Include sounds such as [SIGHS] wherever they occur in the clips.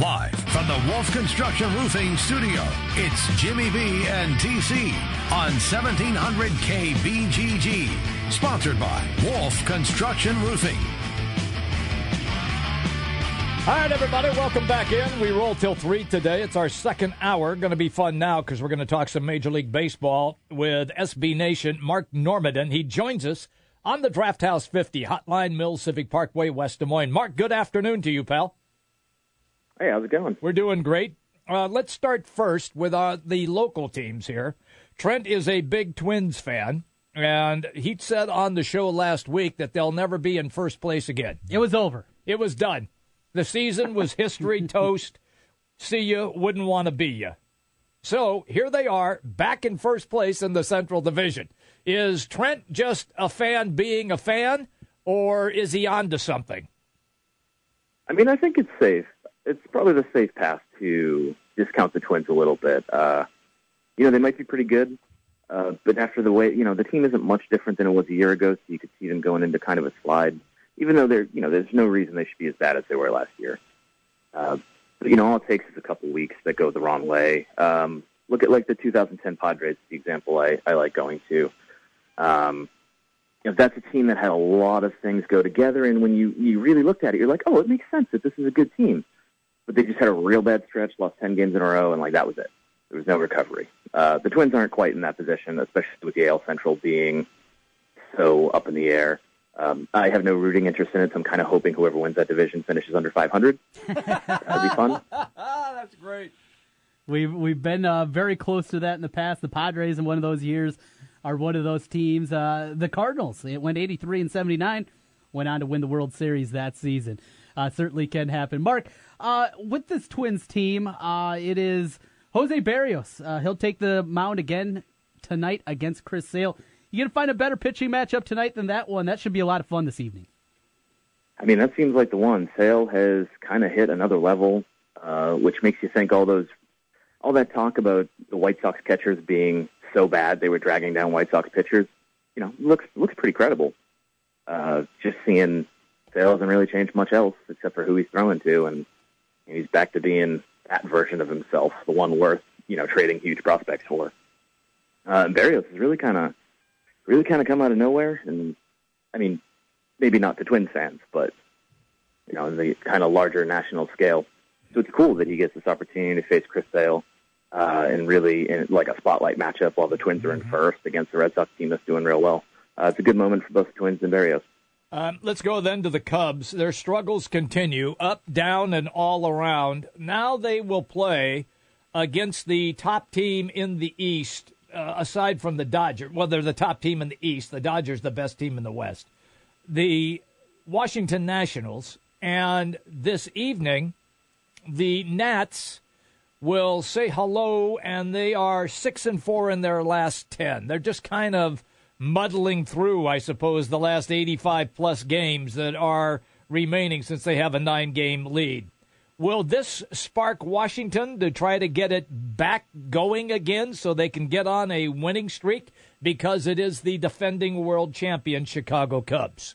Live from the Wolf Construction Roofing Studio, it's Jimmy B and TC on 1700 KBGG. Sponsored by Wolf Construction Roofing. All right, everybody, welcome back in. We roll till 3 today. It's our second hour. Going to be fun now because we're going to talk some Major League Baseball with SB Nation, Mark Normandin. He joins us on the Draft House 50, Hotline Mill Civic Parkway, West Des Moines. Mark, good afternoon to you, pal. Hey, how's it going? We're doing great. Uh, let's start first with uh, the local teams here. Trent is a big Twins fan, and he said on the show last week that they'll never be in first place again. It was over. It was done. The season was [LAUGHS] history toast. See you, wouldn't want to be you. So here they are, back in first place in the Central Division. Is Trent just a fan being a fan, or is he on to something? I mean, I think it's safe. It's probably the safe path to discount the Twins a little bit. Uh, you know, they might be pretty good, uh, but after the way, you know, the team isn't much different than it was a year ago, so you could see them going into kind of a slide even though they're, you know, there's no reason they should be as bad as they were last year. Uh, but, you know, all it takes is a couple weeks that go the wrong way. Um, look at like the 2010 Padres, the example I, I like going to. Um, you know, that's a team that had a lot of things go together, and when you you really looked at it, you're like, oh, it makes sense that this is a good team. But they just had a real bad stretch, lost 10 games in a row, and like that was it. There was no recovery. Uh, the Twins aren't quite in that position, especially with the AL Central being so up in the air. Um, I have no rooting interest in it, so I'm kind of hoping whoever wins that division finishes under 500. That'd be fun. [LAUGHS] That's great. We've we've been uh, very close to that in the past. The Padres in one of those years are one of those teams. Uh, the Cardinals it went 83 and 79, went on to win the World Series that season. Uh, certainly can happen. Mark, uh, with this Twins team, uh, it is Jose Berrios. Uh, he'll take the mound again tonight against Chris Sale. You gonna find a better pitching matchup tonight than that one? That should be a lot of fun this evening. I mean, that seems like the one. Sale has kind of hit another level, uh, which makes you think all those, all that talk about the White Sox catchers being so bad they were dragging down White Sox pitchers. You know, looks looks pretty credible. Uh, just seeing Sale hasn't really changed much else except for who he's throwing to, and he's back to being that version of himself, the one worth you know trading huge prospects for. Uh, Berrios is really kind of really kind of come out of nowhere. And I mean, maybe not to Twins fans, but you know, in the kind of larger national scale. So it's cool that he gets this opportunity to face Chris Sale uh, and really in like a spotlight matchup while the Twins are in first against the Red Sox team that's doing real well. Uh, it's a good moment for both the Twins and Berrios. Um, let's go then to the Cubs. Their struggles continue up, down, and all around. Now they will play against the top team in the East uh, aside from the Dodgers, well, they're the top team in the East. The Dodgers, the best team in the West. The Washington Nationals, and this evening, the Nats will say hello, and they are six and four in their last ten. They're just kind of muddling through, I suppose, the last eighty-five plus games that are remaining since they have a nine-game lead. Will this spark Washington to try to get it back going again so they can get on a winning streak because it is the defending world champion Chicago Cubs?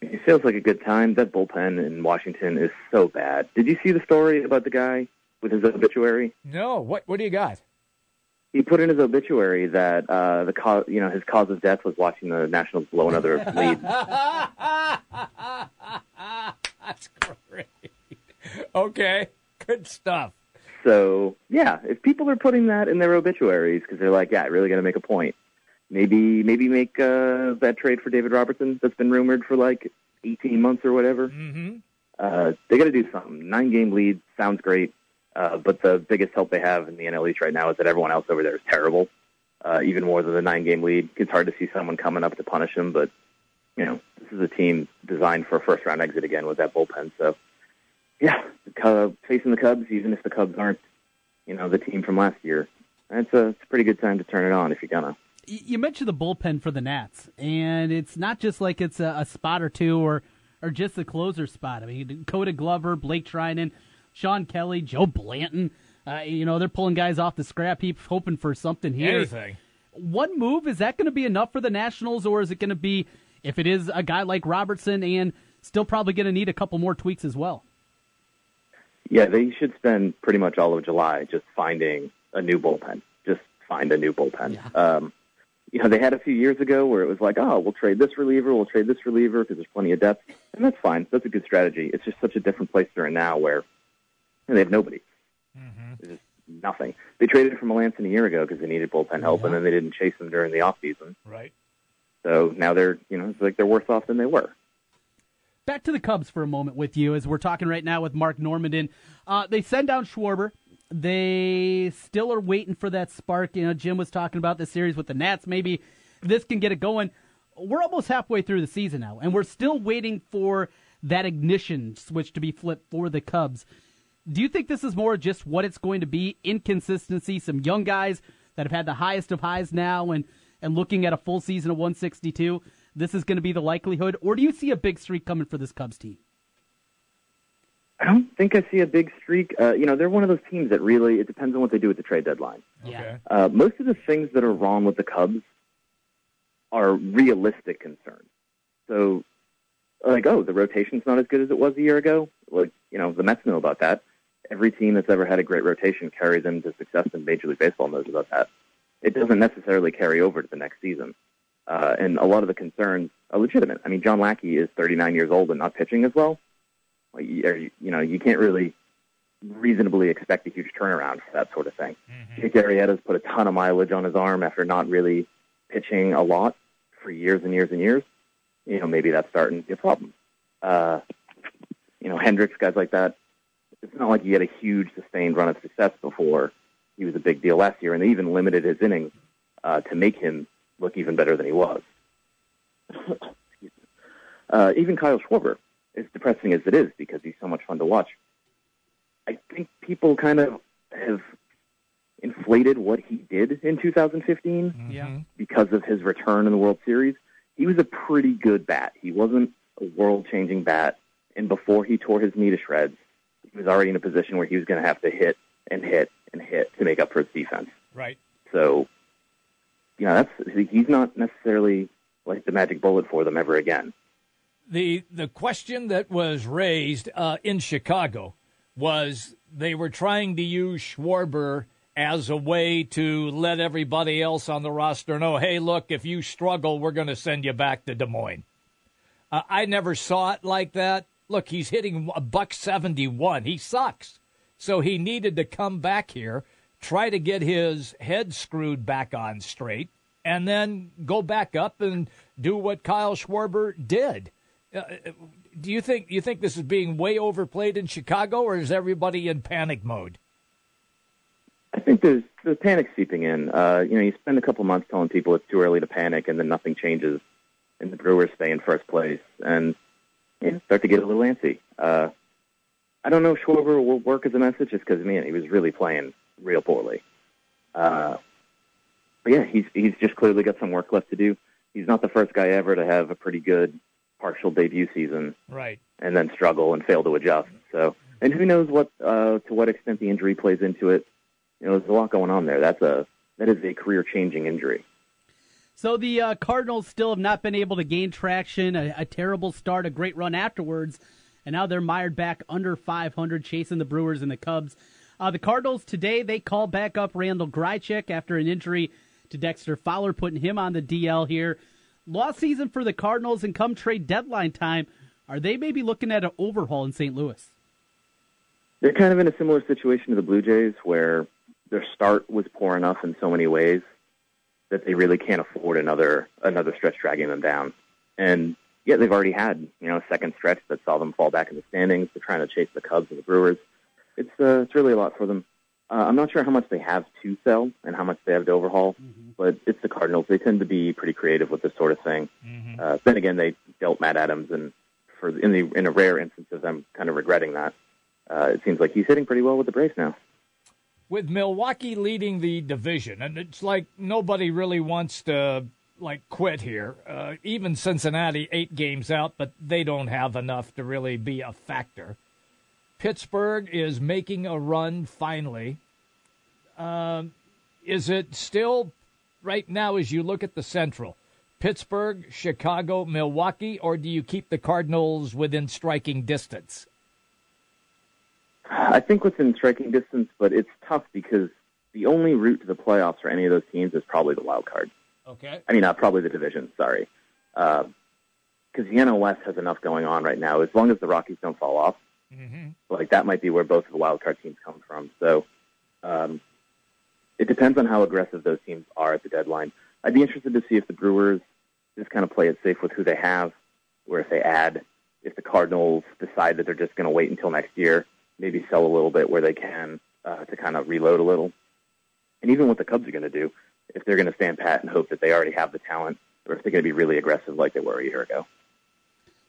It feels like a good time. That bullpen in Washington is so bad. Did you see the story about the guy with his obituary? No. What What do you got? He put in his obituary that uh, the cause, you know, his cause of death was watching the Nationals blow another [LAUGHS] lead. That's great. okay, good stuff. So yeah, if people are putting that in their obituaries because they're like, yeah, I really got to make a point. Maybe maybe make uh, that trade for David Robertson that's been rumored for like 18 months or whatever. Mm-hmm. Uh, they got to do something. Nine game lead sounds great, uh, but the biggest help they have in the NL East right now is that everyone else over there is terrible. Uh, even more than the nine game lead. It's hard to see someone coming up to punish them, but you know this is a team designed for a first round exit again with that bullpen. So yeah, the Cubs, facing the Cubs, even if the Cubs aren't, you know, the team from last year, it's a, it's a pretty good time to turn it on if you're gonna. You mentioned the bullpen for the Nats, and it's not just like it's a, a spot or two or or just a closer spot. I mean, Dakota Glover, Blake Treinen, Shawn Kelley, Joe Blanton. Uh, you know, they're pulling guys off the scrap heap, hoping for something here. Anything. One move is that going to be enough for the Nationals, or is it going to be if it is a guy like Robertson and still probably going to need a couple more tweaks as well? Yeah, they should spend pretty much all of July just finding a new bullpen. Just find a new bullpen. Yeah. Um, you know, they had a few years ago where it was like, oh, we'll trade this reliever, we'll trade this reliever because there's plenty of depth, and that's fine. That's a good strategy. It's just such a different place they're in now where they have nobody. Mm-hmm. There's just nothing. They traded for Melancon a year ago because they needed bullpen help, and then they didn't chase them during the off season. Right. So now they're, you know, it's like they're worse off than they were. Back to the Cubs for a moment with you, as we're talking right now with Mark Normandin. Uh, they send down Schwarber. They still are waiting for that spark. You know, Jim was talking about the series with the Nats. Maybe this can get it going. We're almost halfway through the season now, and we're still waiting for that ignition switch to be flipped for the Cubs. Do you think this is more just what it's going to be? Inconsistency, some young guys that have had the highest of highs now, and and looking at a full season of 162, this is going to be the likelihood, or do you see a big streak coming for this Cubs team? I don't think I see a big streak. Uh, you know, they're one of those teams that really, it depends on what they do at the trade deadline. Okay. Uh, most of the things that are wrong with the Cubs are realistic concerns. So, like, oh, the rotation's not as good as it was a year ago. Like, you know, the Mets know about that. Every team that's ever had a great rotation carries them to success in Major League Baseball knows about that. It doesn't necessarily carry over to the next season. Uh, and a lot of the concerns are legitimate. I mean, John Lackey is 39 years old and not pitching as well. Like, you, you know, you can't really reasonably expect a huge turnaround for that sort of thing. Mm-hmm. Jake Arrieta's put a ton of mileage on his arm after not really pitching a lot for years and years and years. You know, maybe that's starting to be a problem. Uh, you know, Hendricks, guys like that. It's not like he had a huge sustained run of success before he was a big deal last year, and they even limited his innings uh, to make him look even better than he was. uh, even Kyle Schwarber, as depressing as it is because he's so much fun to watch, I think people kind of have inflated what he did in 2015 Yeah. because of his return in the World Series. He was a pretty good bat. He wasn't a world-changing bat, and before he tore his knee to shreds, he was already in a position where he was going to have to hit and hit and hit to make up for his defense. Right. So, you know, that's he's not necessarily like the magic bullet for them ever again. The the question that was raised uh, in Chicago was they were trying to use Schwarber as a way to let everybody else on the roster know, hey, look, if you struggle, we're going to send you back to Des Moines. Uh, I never saw it like that. Look, he's hitting a buck seventy one. He sucks. So he needed to come back here, try to get his head screwed back on straight, and then go back up and do what Kyle Schwarber did. Uh, do you think you think this is being way overplayed in Chicago, or is everybody in panic mode? I think there's there's panic seeping in. Uh, you know, you spend a couple months telling people it's too early to panic, and then nothing changes, and the Brewers stay in first place, and you know, start to get a little antsy. Uh, I don't know if Schwarber will work as a message, just because man, he was really playing real poorly. Uh, but yeah, he's he's just clearly got some work left to do. He's not the first guy ever to have a pretty good partial debut season Right. and then struggle and fail to adjust. So, and who knows what uh, to what extent the injury plays into it. You know, there's a lot going on there. That's a that is a career changing injury. So the uh, Cardinals still have not been able to gain traction. A, a terrible start, a great run afterwards, and now they're mired back under 500, chasing the Brewers and the Cubs. Uh, the Cardinals today they call back up Randal Grichuk after an injury to Dexter Fowler, putting him on the DL here. Lost season for the Cardinals, and come trade deadline time, are they maybe looking at an overhaul in St. Louis? They're kind of in a similar situation to the Blue Jays, where their start was poor enough in so many ways that they really can't afford another another stretch dragging them down. And yeah, they've already had you know a second stretch that saw them fall back in the standings. They're trying to chase the Cubs and the Brewers. It's uh, it's really a lot for them. Uh, I'm not sure how much they have to sell and how much they have to overhaul, but it's the Cardinals. They tend to be pretty creative with this sort of thing. Uh, then again, they dealt Matt Adams, and for in the in a rare instance of them kind of regretting that. uh, it seems like he's hitting pretty well with the brace now. With Milwaukee leading the division, and it's like nobody really wants to like quit here. Uh, even Cincinnati, eight games out, but they don't have enough to really be a factor. Pittsburgh is making a run finally. Um, is it still right now as you look at the Central? Pittsburgh, Chicago, Milwaukee, or do you keep the Cardinals within striking distance? I think within striking distance, but it's tough because the only route to the playoffs for any of those teams is probably the wild card. Okay. I mean, not probably the division. Sorry, because uh, the NL West has enough going on right now. As long as the Rockies don't fall off, mm-hmm. like that might be where both of the wild card teams come from. So um, it depends on how aggressive those teams are at the deadline. I'd be interested to see if the Brewers just kind of play it safe with who they have, or if they add. If the Cardinals decide that they're just going to wait until next year, maybe sell a little bit where they can uh, to kind of reload a little. And even what the Cubs are going to do, if they're going to stand pat and hope that they already have the talent, or if they're going to be really aggressive like they were a year ago.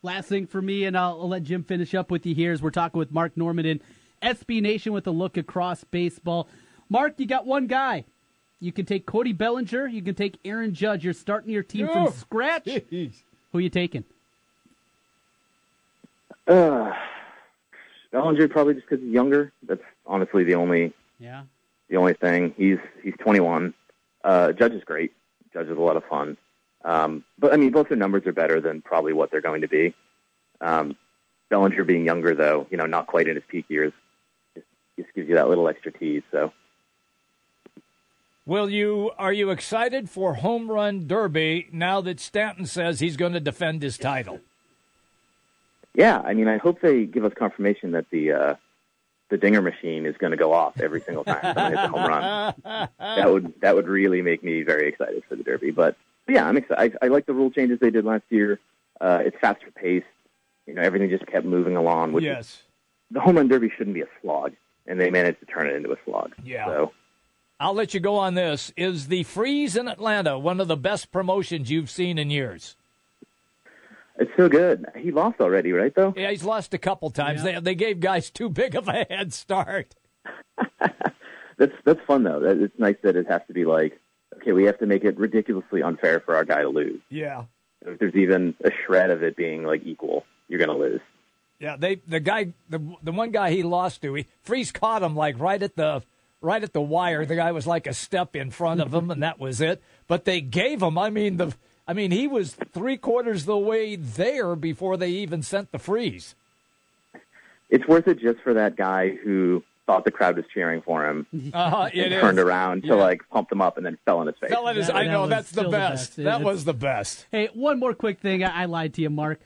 Last thing for me, and I'll, I'll let Jim finish up with you here, is we're talking with Mark Normandin SB Nation with a look across baseball. Mark, you got one guy. You can take Cody Bellinger. You can take Aaron Judge. You're starting your team from scratch. Jeez. Who are you taking? Uh, Bellinger probably just because he's younger. That's honestly the only yeah the only thing. He's he's 21. Uh, Judge is great. Judge is a lot of fun. Um, but I mean, both their numbers are better than probably what they're going to be. Um, Bellinger being younger, though, you know, not quite in his peak years, just, just gives you that little extra tease. So Will you are you excited for home run derby now that Stanton says he's going to defend his title? Yeah, I mean, I hope they give us confirmation that the uh, the dinger machine is going to go off every single time someone hits a home run. [LAUGHS] That would that would really make me very excited for the derby. But, but yeah, I'm excited. I, I like the rule changes they did last year. Uh, it's faster paced. You know, everything just kept moving along. Which yes. Is, the home run derby shouldn't be a slog, and they managed to turn it into a slog. Yeah. So I'll let you go on this. Is the Freeze in Atlanta one of the best promotions you've seen in years? It's so good. He lost already, right? Though. Yeah, he's lost a couple times. Yeah. They they gave guys too big of a head start. [LAUGHS] [LAUGHS] that's that's fun though. It's nice that it has to be like, okay, we have to make it ridiculously unfair for our guy to lose. Yeah. If there's even a shred of it being like equal, you're gonna lose. Yeah, they the guy the the one guy he lost to, he Freeze caught him like right at the right at the wire. The guy was like a step in front of him, and that was it. But they gave him. I mean the. I mean he was three quarters the way there before they even sent the freeze. It's worth it just for that guy who thought the crowd was cheering for him. Uh, and turned is. around yeah. to like pump him up and then fell in his face. Fell in his, That- I know was that's the still the best. best. That It's- was the best. Hey, one more quick thing. I, I lied to you, Mark.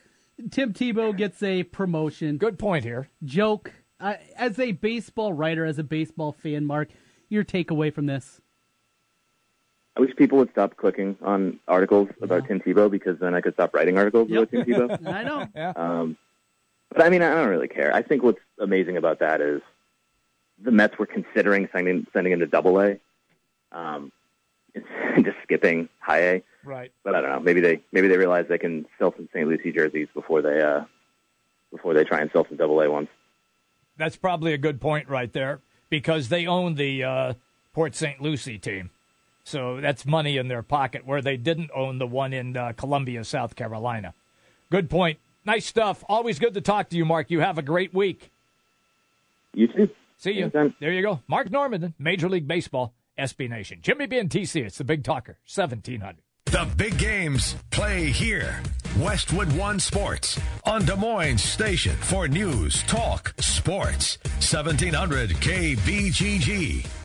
Tim Tebow gets a promotion. Good point here. Joke. Uh, as a baseball writer, as a baseball fan, Mark, your takeaway from this? I wish people would stop clicking on articles about Tim Tebow because then I could stop writing articles about Tim Tebow. [LAUGHS] I know. Yeah. Um, but I mean, I don't really care. I think what's amazing about that is the Mets were considering sending sending him to Double A, um, [LAUGHS] just skipping High A. Right. But I don't know. Maybe they maybe they realize they can sell some St. Lucie jerseys before they uh, before they try and sell some Double A ones. That's probably a good point right there because they own the uh, Port St. Lucie team. So that's money in their pocket where they didn't own the one in uh, Columbia, South Carolina. Good point. Nice stuff. Always good to talk to you, Mark. You have a great week. You too. See you. Anytime. There you go. Mark Norman, Major League Baseball, SB Nation. Jimmy B and TC, it's the Big Talker, 1700. The big games play here. Westwood One Sports on Des Moines Station for news, talk, sports. 1700 KBGG.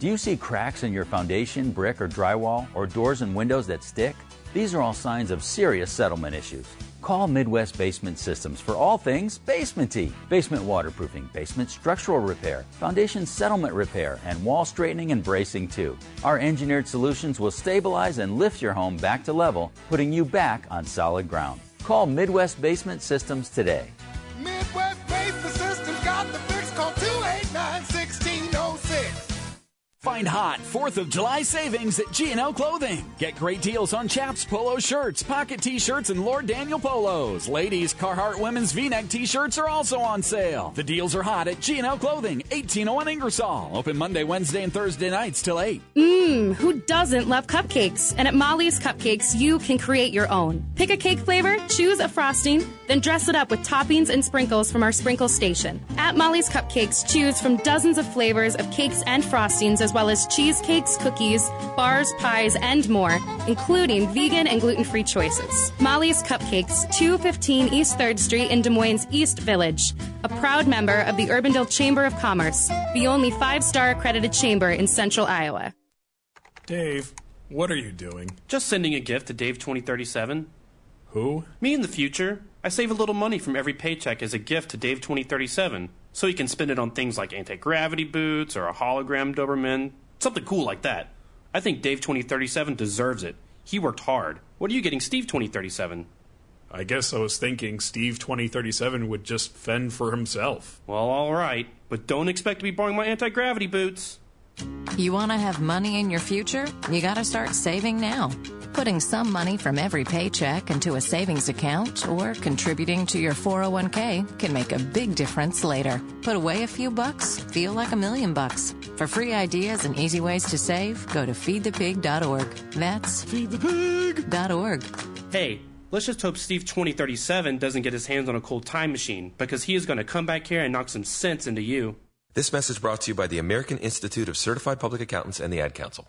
Do you see cracks in your foundation, brick, or drywall, or doors and windows that stick? These are all signs of serious settlement issues. Call Midwest Basement Systems for all things basementy. Basement waterproofing, basement structural repair, foundation settlement repair, and wall straightening and bracing too. Our engineered solutions will stabilize and lift your home back to level, putting you back on solid ground. Call Midwest Basement Systems today. Midwest Find hot 4th of July savings at G&L Clothing. Get great deals on Chaps polo shirts, pocket t-shirts, and Lord Daniel polos. Ladies, Carhartt women's V-neck t-shirts are also on sale. The deals are hot at G&L Clothing, 1801 Ingersoll. Open Monday, Wednesday, and Thursday nights till 8. Mmm, who doesn't love cupcakes? And at Molly's Cupcakes, you can create your own. Pick a cake flavor, choose a frosting, then dress it up with toppings and sprinkles from our sprinkle station. At Molly's Cupcakes, choose from dozens of flavors of cakes and frostings as well as cheesecakes, cookies, bars, pies, and more, including vegan and gluten-free choices. Molly's Cupcakes, 215 East 3rd Street in Des Moines East Village, a proud member of the Urbandale Chamber of Commerce, the only five-star accredited chamber in central Iowa. Dave, what are you doing? Just sending a gift to Dave 2037. Who? Me in the future. I save a little money from every paycheck as a gift to Dave 2037, so he can spend it on things like anti gravity boots or a hologram Doberman, something cool like that. I think Dave 2037 deserves it. He worked hard. What are you getting Steve 2037? I guess I was thinking Steve 2037 would just fend for himself. Well, alright, but don't expect to be borrowing my anti gravity boots. You want to have money in your future? You got to start saving now. Putting some money from every paycheck into a savings account or contributing to your 401k can make a big difference later. Put away a few bucks, feel like a million bucks. For free ideas and easy ways to save, go to feedthepig.org. That's feedthepig.org. Hey, let's just hope Steve 2037 doesn't get his hands on a cold time machine because he is going to come back here and knock some sense into you. This message brought to you by the American Institute of Certified Public Accountants and the Ad Council.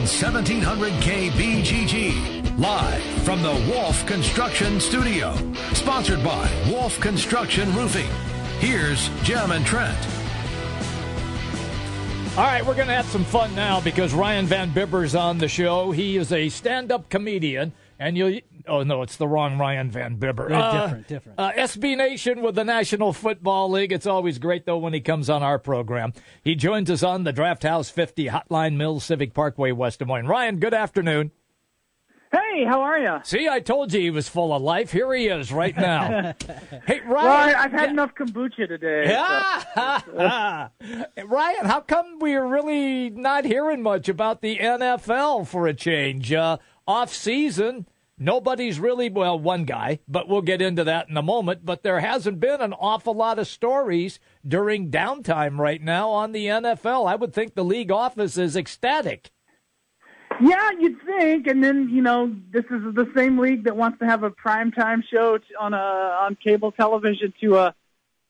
1700 KBGG. Live from the Wolf Construction Studio. Sponsored by Wolf Construction Roofing. Here's Jim and Trent. All right, we're going to have some fun now because Ryan Van Bibber's on the show. He is a stand-up comedian, and you. Oh no, it's the wrong Ryan Van Bibber. Yeah, different, different. Uh, SB Nation with the National Football League. It's always great though when he comes on our program. He joins us on the Draft House 50 Hotline Mills Civic Parkway, West Des Moines. Ryan, good afternoon. Hey, how are you? See, I told you he was full of life. Here he is right now. [LAUGHS] hey, Ryan. Well, I've had enough kombucha today. Yeah. [LAUGHS] Ryan, how come we're really not hearing much about the NFL for a change? Uh, off season, Nobody's really, well, one guy, but we'll get into that in a moment. But there hasn't been an awful lot of stories during downtime right now on the NFL. I would think the league office is ecstatic. Yeah, you'd think, and then you know this is the same league that wants to have a primetime show on a on cable television to uh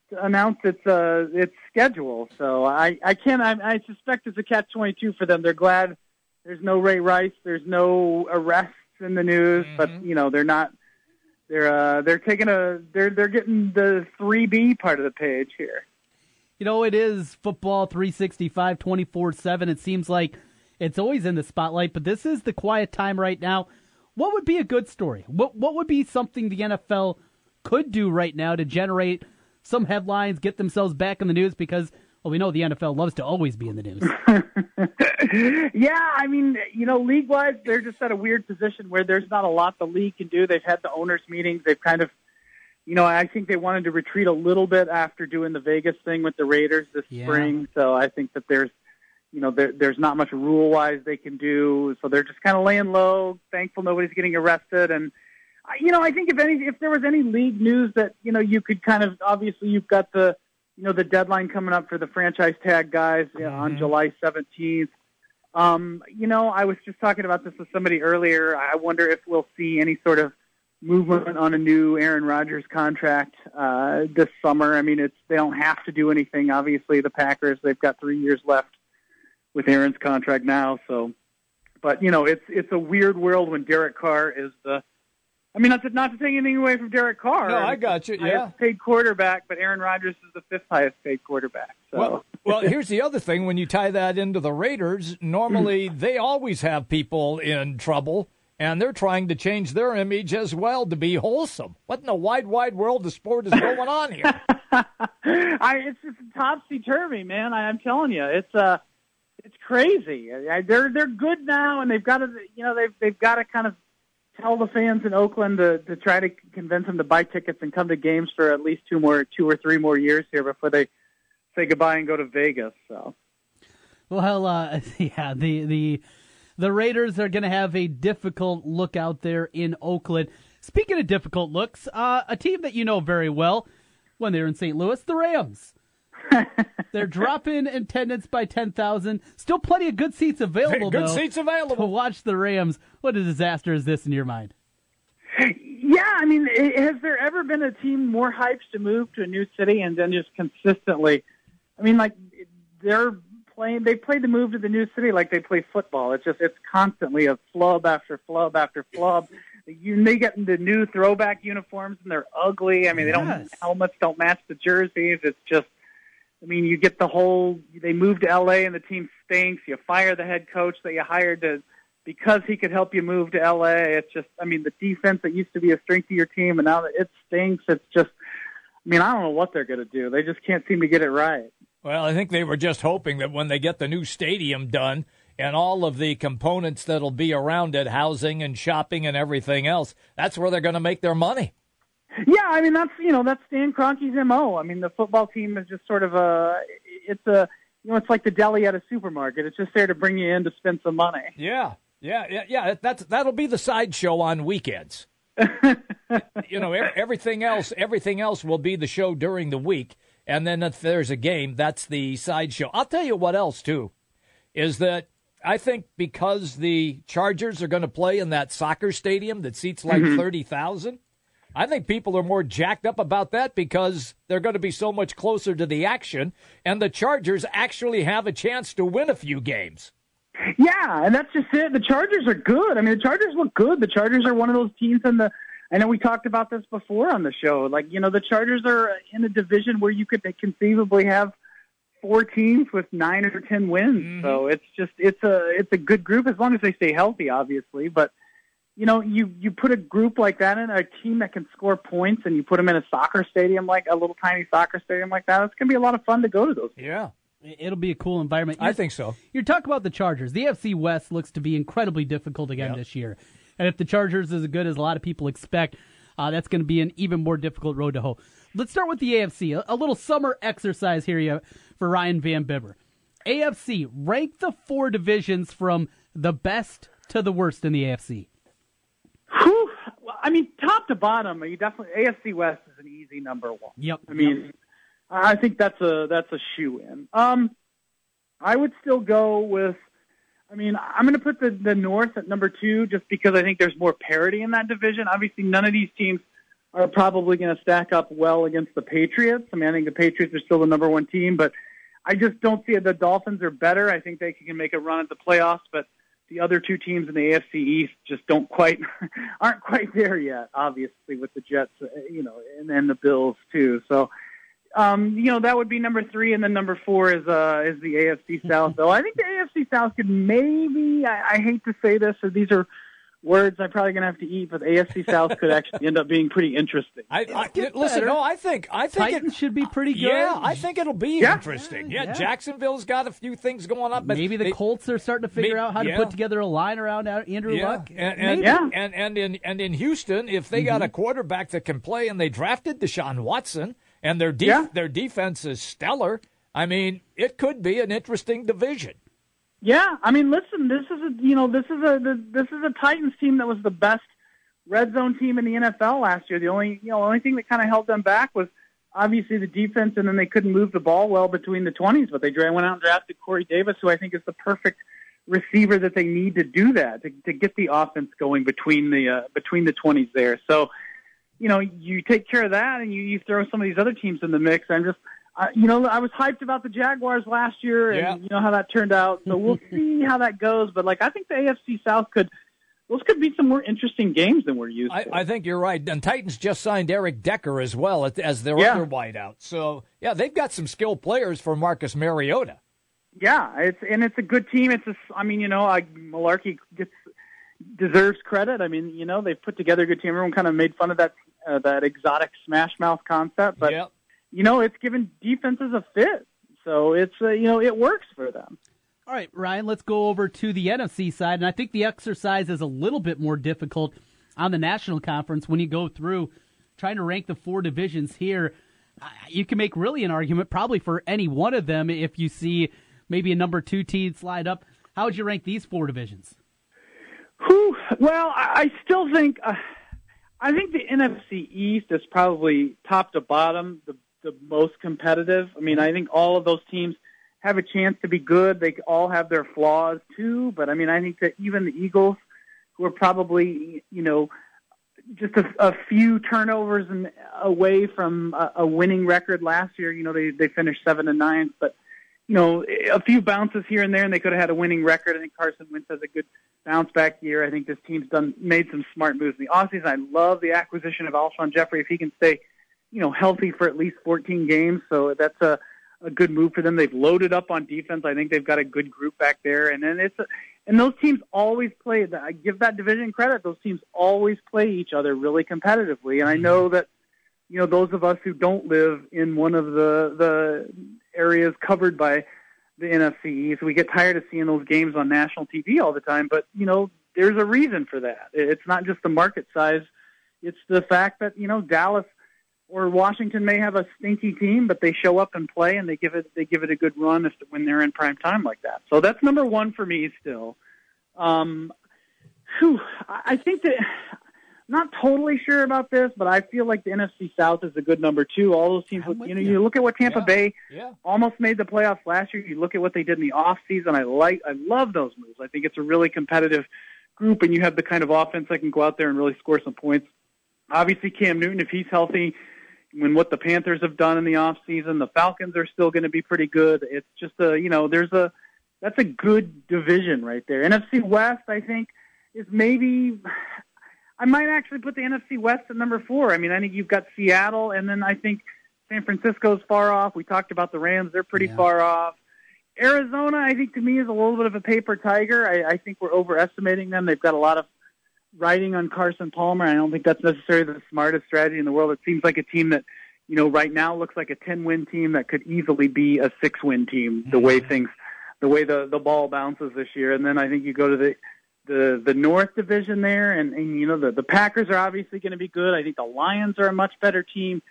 to announce its uh its schedule. So I I can't I, I suspect it's a catch twenty two for them. They're glad there's no Ray Rice, there's no arrests in the news, but you know they're not they're uh they're taking a they're they're getting the three B part of the page here. You know, it is football 365 24 7. It seems like it's always in the spotlight, but this is the quiet time right now. What would be a good story? What what would be something the NFL could do right now to generate some headlines, get themselves back in the news? Because well, we know the NFL loves to always be in the news. [LAUGHS] yeah, I mean, you know, league wise, they're just at a weird position where there's not a lot the league can do. They've had the owners' meetings. They've kind of, you know, I think they wanted to retreat a little bit after doing the Vegas thing with the Raiders this Yeah. spring. So I think that there's, you know, there, there's not much rule wise they can do. So they're just kind of laying low, thankful nobody's getting arrested. And, you know, I think if any, if there was any league news that, you know, you could kind of, obviously you've got the, you know, the deadline coming up for the franchise tag guys you know, on July 17th. Um, you know, I was just talking about this with somebody earlier. I wonder if we'll see any sort of movement on a new Aaron Rodgers contract uh, this summer. I mean, it's they don't have to do anything. Obviously, the Packers they've got three years left with Aaron's contract now. So, but you know, it's it's a weird world when Derek Carr is the. I mean, not to not to take anything away from Derek Carr. No, I got you, yeah. paid quarterback, but Aaron Rodgers is the fifth highest paid quarterback. So. Well, well, here's the other thing. When you tie that into the Raiders, normally [CLEARS THROAT] they always have people in trouble, and they're trying to change their image as well to be wholesome. What in the wide, wide world of sport is going on here? [LAUGHS] I it's just topsy turvy, man. I, I'm telling you, it's uh it's crazy. I, they're they're good now, and they've got to you know they've they've got to kind of tell the fans in Oakland to to try to convince them to buy tickets and come to games for at least two more two or three more years here before they say goodbye and go to Vegas. So Well, uh, [LAUGHS] yeah, the the the Raiders are going to have a difficult look out there in Oakland. Speaking of difficult looks, uh, a team that you know very well when they're in St. Louis, the Rams. [LAUGHS] they're dropping attendance by ten thousand. Still plenty of good seats available. Good though, seats available to watch the Rams. What a disaster is this in your mind? yeah, I mean, has there ever been a team more hyped to move to a new city and then just consistently? I mean, like they're playing. They play the move to the new city like they play football. It's just it's constantly a flub after flub after flub. You they get into new throwback uniforms and they're ugly. I mean, they don't Yes. helmets don't match the jerseys. It's just. I mean, you get the whole. They move to L.A. and the team stinks. You fire the head coach that you hired to because he could help you move to LA. It's just, I mean, the defense that used to be a strength of your team, and now that it stinks. It's just, I mean, I don't know what they're going to do. They just can't seem to get it right. Well, I think they were just hoping that when they get the new stadium done and all of the components that'll be around it, housing and shopping and everything else, that's where they're going to make their money. Yeah, I mean, that's you know, that's Stan Kroenke's mo. I mean, the football team is just sort of a, it's a, you know, it's like the deli at a supermarket. It's just there to bring you in to spend some money. Yeah, yeah, yeah, yeah. That's that'll be the sideshow on weekends. [LAUGHS] you know, everything else, everything else will be the show during the week, and then if there's a game, that's the sideshow. I'll tell you what else too, is that I think because the Chargers are going to play in that soccer stadium that seats like Mhm. thirty thousand. I think people are more jacked up about that because they're going to be so much closer to the action, and the Chargers actually have a chance to win a few games. Yeah, and that's just it. The Chargers are good. I mean, the Chargers look good. The Chargers are one of those teams in the. I know we talked about this before on the show. Like, you know, the Chargers are in a division where you could conceivably have four teams with nine or ten wins. Mm-hmm. So it's just it's a it's a good group as long as they stay healthy, obviously. But you know, you you put a group like that in a team that can score points, and you put them in a soccer stadium like a little tiny soccer stadium like that. It's gonna be a lot of fun to go to those. Yeah. It'll be a cool environment. I think so. You're talking about the Chargers. The AFC West looks to be incredibly difficult again this year. And if the Chargers is as good as a lot of people expect, uh, that's going to be an even more difficult road to hoe. Let's start with the AFC. A, a little summer exercise here yeah, for Ryan Van Bibber. AFC, rank the four divisions from the best to the worst in the AFC. I mean, top to bottom, you definitely AFC West is an easy number one. Yep. I mean, I think that's a that's a shoe in. Um, I would still go with. I mean, I'm going to put the the North at number two just because I think there's more parity in that division. Obviously, none of these teams are probably going to stack up well against the Patriots. I mean, I think the Patriots are still the number one team, but I just don't see it. The Dolphins are better. I think they can make a run at the playoffs, but the other two teams in the AFC East just don't quite [LAUGHS] aren't quite there yet. Obviously, with the Jets, uh, you know, and then the Bills too. So, um, you know, that would be number three, and then number four is uh is the AFC South. Though I think the AFC South could maybe. I, I hate to say this, so these are words I'm probably going to have to eat, but the AFC South could actually end up being pretty interesting. I, I listen. No, I think I think Titans it should be pretty good. Yeah, I think it'll be Yeah. interesting. Yeah, Yeah. Jacksonville's got a few things going on, but Maybe the they- Colts are starting to figure May- out how to put together a line around Andrew yeah. Luck. And, and, Maybe. and and in and in Houston, if they got a mm-hmm. quarterback that can play, and they drafted Deshaun Watson, and their def- Yeah. their defense is stellar. I mean, it could be an interesting division. Yeah, I mean, listen, this is a you know this is a this is a Titans team that was the best red zone team in the NFL last year. The only you know only thing that kind of held them back was obviously the defense, and then they couldn't move the ball well between the twenties. But they went out and drafted Corey Davis, who I think is the perfect receiver that they need to do that to, to get the offense going between the uh, between the twenties there. So you know you take care of that, and you, you throw some of these other teams in the mix. I'm just you know, I was hyped about the Jaguars last year, and Yeah. you know how that turned out. So we'll [LAUGHS] see how that goes. But like, I think the AFC South could, those could be some more interesting games than we're used I, to. I think you're right. And Titans just signed Eric Decker as well as- as their Yeah. other wideout. So yeah, they've got some skilled players for Marcus Mariota. Yeah, it's and it's a good team. It's a, I mean, you know, I, Mularkey gets deserves credit. I mean, you know, they've put together a good team. Everyone kind of made fun of that uh, that exotic smash mouth concept, but Yep. You know, it's given defenses a fit. So it's uh, you know, it works for them. All right, Ryan, let's go over to the NFC side. And I think the exercise is a little bit more difficult on the National Conference when you go through trying to rank the four divisions here. Uh, You can make really an argument probably for any one of them if you see maybe a number two team slide up. How would you rank these four divisions? Whew. Well, I, I still think uh, I think the NFC East is probably top to bottom the the most competitive. I mean, mm-hmm. I think all of those teams have a chance to be good. They all have their flaws too, but I mean, I think that even the Eagles, who are probably you know just a, a few turnovers and away from a, a winning record last year. You know, they they finished seven and nine, but you know, a few bounces here and there, and they could have had a winning record. I think Carson Wentz has a good bounce back year. I think this team's done made some smart moves in the offseason. I love the acquisition of Alshon Jeffery if he can stay, you know, healthy for at least 14 games. So that's a a good move for them. They've loaded up on defense. I think they've got a good group back there, and then it's a, and those teams always play. I give that division credit. Those teams always play each other really competitively, and I mm-hmm. know that you know those of us who don't live in one of the the areas covered by the NFC East, we get tired of seeing those games on national TV all the time. But you know, there's a reason for that. It's not just the market size; it's the fact that you know Dallas or Washington may have a stinky team, but they show up and play, and they give it they give it a good run if when they're in prime time like that. So that's number one for me still. Um, whew, I think that not totally sure about this, but I feel like the NFC South is a good number two. All those teams, you know, you look at what Tampa Bay Yeah. almost made the playoffs last year. You look at what they did in the off season. I like, I love those moves. I think it's a really competitive group, and you have the kind of offense that can go out there and really score some points. Obviously, Cam Newton, if he's healthy, when what the Panthers have done in the off season, the Falcons are still going to be pretty good. It's just a, you know, there's a, that's a good division right there. NFC West, I think, is maybe. I might actually put the NFC West at number four. I mean, I think you've got Seattle, and then I think San Francisco's far off. We talked about the Rams; they're pretty far off. Arizona, I think, to me, is a little bit of a paper tiger. I, I think we're overestimating them. They've got a lot of riding on Carson Palmer. I don't think that's necessarily the smartest strategy in the world. It seems like a team that, you know, right now looks like a ten-win team that could easily be a six-win team. The way mm-hmm. things, the way the the ball bounces this year, and then I think you go to the the the North Division there, and, and you know the the Packers are obviously going to be good. I think the Lions are a much better team.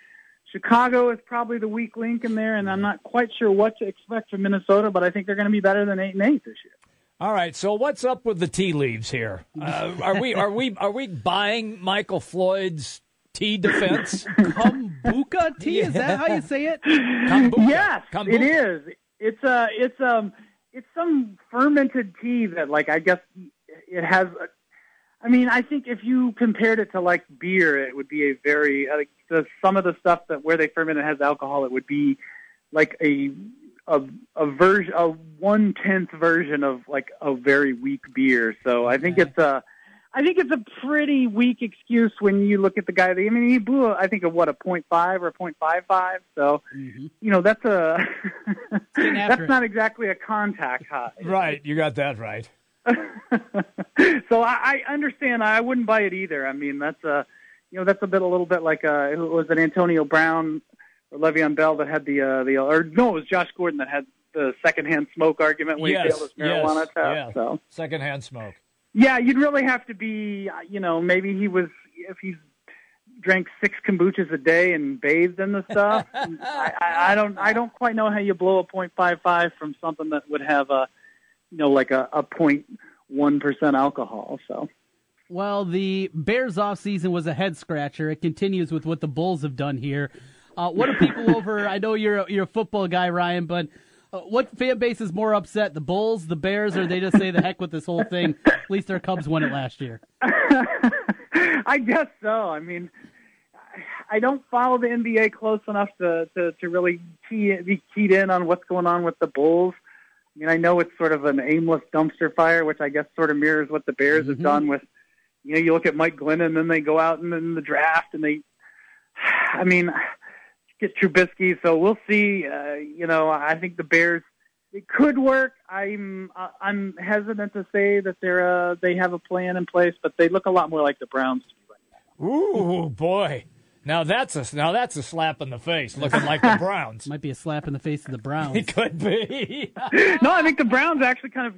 Chicago is probably the weak link in there, and I'm mm-hmm. not quite sure what to expect from Minnesota, but I think they're going to be better than eight and eight this year. All right, so what's up with the tea leaves here? Uh, are we are we are we buying Michael Floyd's tea defense? [LAUGHS] Kombucha tea? Is that how you say it? Kombucha. Yes, Kombucha. it is. It's uh it's um it's some fermented tea that like I guess it has. A, I mean, I think if you compared it to like beer, it would be a very uh, the, some of the stuff that where they ferment it has alcohol. It would be like a a a version a one tenth version of like a very weak beer. So I think it's a I think it's a pretty weak excuse when you look at the guy. I mean, he blew I think a what a point five or point five five. So you know that's a [LAUGHS] [LAUGHS] that's not exactly a contact high. Right, you got that right. [LAUGHS] so I, I understand. I wouldn't buy it either. I mean, that's a, you know, that's a bit a little bit like uh, who was it Antonio Brown or Le'Veon Bell that had the uh, the or no, it was Josh Gordon that had the secondhand smoke argument when yes, he failed his marijuana yes, test. yeah. So Secondhand smoke. yeah, you'd really have to be, uh, you know, maybe he was if he's drank six kombuchas a day and bathed in the stuff. [LAUGHS] I, I, I don't I don't quite know how you blow a point five five from something that would have a, you know, like a a point one percent alcohol. So. Well, the Bears offseason was a head scratcher. It continues with what the Bulls have done here. Uh, what are people [LAUGHS] over? I know you're a, you're a football guy, Ryan, but uh, what fan base is more upset? The Bulls, the Bears, or they just say the heck with this whole thing? At least their Cubs won it last year. [LAUGHS] I guess so. I mean, I don't follow the NBA close enough to to, to really key, be keyed in on what's going on with the Bulls. I mean, I know it's sort of an aimless dumpster fire, which I guess sort of mirrors what the Bears have done with. You know, you look at Mike Glennon, and then they go out and then the draft, and they. [SIGHS] I mean, get Trubisky, so we'll see. Uh, you know, I think the Bears. It could work. I'm uh, I'm hesitant to say that they're uh, they have a plan in place, but they look a lot more like the Browns. Ooh boy, now that's a now that's a slap in the face, looking like the Browns. [LAUGHS] Might be a slap in the face of the Browns. It could be. [LAUGHS] no, I think the Browns actually kind of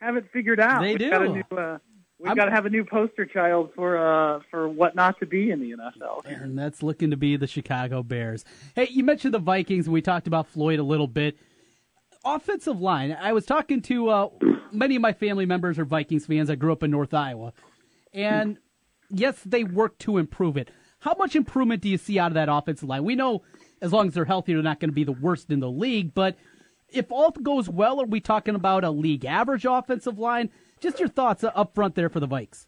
have it figured out. They do. Got a new, uh, we've got to have a new poster child for uh, for what not to be in the NFL. and that's looking to be the Chicago Bears. Hey, you mentioned the Vikings, and we talked about Floyd a little bit. Offensive line. I was talking to uh, many of my family members are Vikings fans. I grew up in North Iowa, and yes, they work to improve it. How much improvement do you see out of that offensive line? We know as long as they're healthy, they're not going to be the worst in the league. But if all goes well, are we talking about a league average offensive line? Just your thoughts up front there for the Vikes.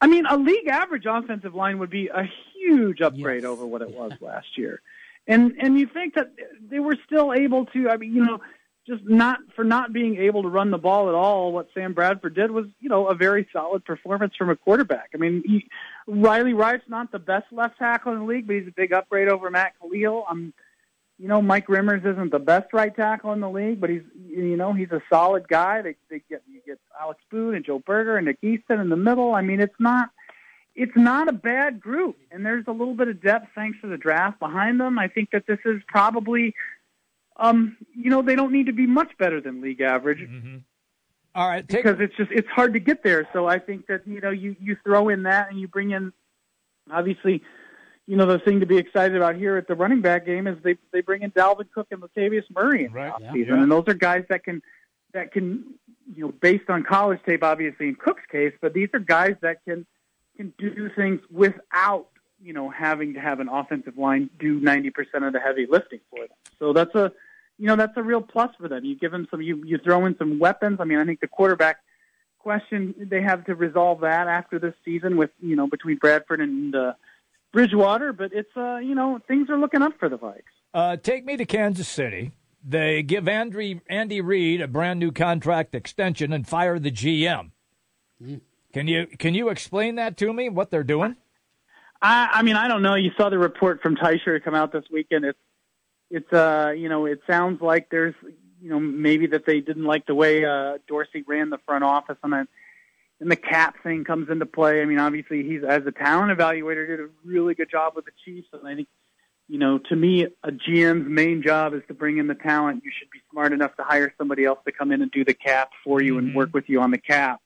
I mean, a league average offensive line would be a huge upgrade over what it was last year, and and you think that they were still able to. I mean, you know, just not for not being able to run the ball at all. What Sam Bradford did was, you know, a very solid performance from a quarterback. I mean, he, Riley Reiff's not the best left tackle in the league, but he's a big upgrade over Matt Kalil. Um, you know, Mike Remmers isn't the best right tackle in the league, but he's, you know, he's a solid guy. They, they get you get Alex Boone and Joe Berger and Nick Easton in the middle. I mean, it's not. It's not a bad group, and there's a little bit of depth thanks to the draft behind them. I think that this is probably um, you know, they don't need to be much better than league average Mm-hmm. All right, take, because it's just it's hard to get there. So I think that you know you you throw in that and you bring in obviously, you know, the thing to be excited about here at the running back game is they they bring in Dalvin Cook and Latavius Murray in the offseason, and those are guys that can that can you know based on college tape, obviously in Cook's case, but these are guys that can can do things without you know having to have an offensive line do ninety percent of the heavy lifting for them. So that's a you know that's a real plus for them. You give them some you you throw in some weapons. I mean, I think the quarterback question they have to resolve that after this season with you know between Bradford and uh, Bridgewater, but it's uh you know things are looking up for the Vikes. Uh, take me to Kansas City. They give Andy, Andy Reid a brand new contract extension and fire the GM. Can you can you explain that to me? What they're doing? I, I mean, I don't know. You saw the report from Teicher come out this weekend. It's, it's, uh, you know, it sounds like there's, you know, maybe that they didn't like the way uh, Dorsey ran the front office, and then, and the cap thing comes into play. I mean, obviously, he's as a talent evaluator did a really good job with the Chiefs, and I think, you know, to me, a GM's main job is to bring in the talent. You should be smart enough to hire somebody else to come in and do the cap for you and work with you on the cap.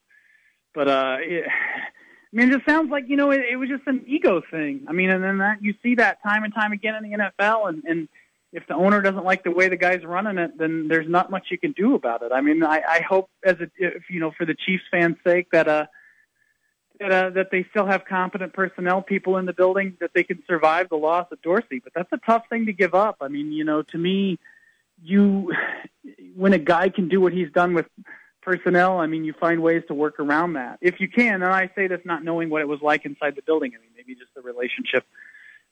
But uh, it, I mean, it just sounds like you know it, it was just an ego thing. I mean, and then that you see that time and time again in the NFL, and and if the owner doesn't like the way the guy's running it, then there's not much you can do about it. I mean, I, I hope as a, if you know, for the Chiefs fans' sake, that uh, that uh, that they still have competent personnel, people in the building, that they can survive the loss of Dorsey. But that's a tough thing to give up. I mean, you know, to me, you when a guy can do what he's done with personnel, I mean, you find ways to work around that if you can. And I say this not knowing what it was like inside the building. I mean, maybe just the relationship